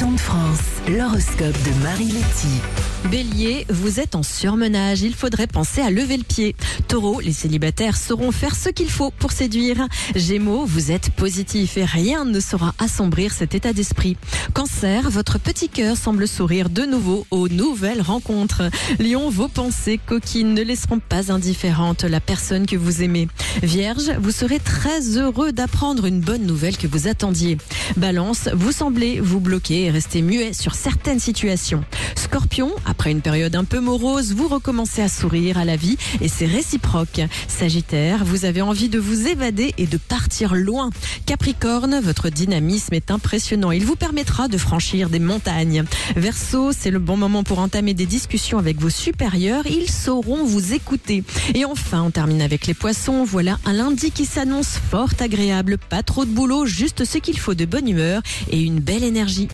de France, l'horoscope de Marie Letty. Bélier, vous êtes en surmenage, il faudrait penser à lever le pied. Taureau, les célibataires sauront faire ce qu'il faut pour séduire. Gémeaux, vous êtes positif et rien ne saura assombrir cet état d'esprit. Cancer, votre petit cœur semble sourire de nouveau aux nouvelles rencontres. Lion, vos pensées coquines ne laisseront pas indifférente la personne que vous aimez. Vierge, vous serez très heureux d'apprendre une bonne nouvelle que vous attendiez. Balance, vous semblez vous bloquer et rester muet sur certaines situations. Scorpion, après une période un peu morose, vous recommencez à sourire à la vie et c'est réciproque. Sagittaire, vous avez envie de vous évader et de partir loin. Capricorne, votre dynamisme est impressionnant. Il vous permettra de franchir des montagnes. Verseau, c'est le bon moment pour entamer des discussions avec vos supérieurs. Ils sauront vous écouter. Et enfin, on termine avec les poissons. Voilà un lundi qui s'annonce fort agréable. Pas trop de boulot, juste ce qu'il faut de bonne humeur et une belle énergie.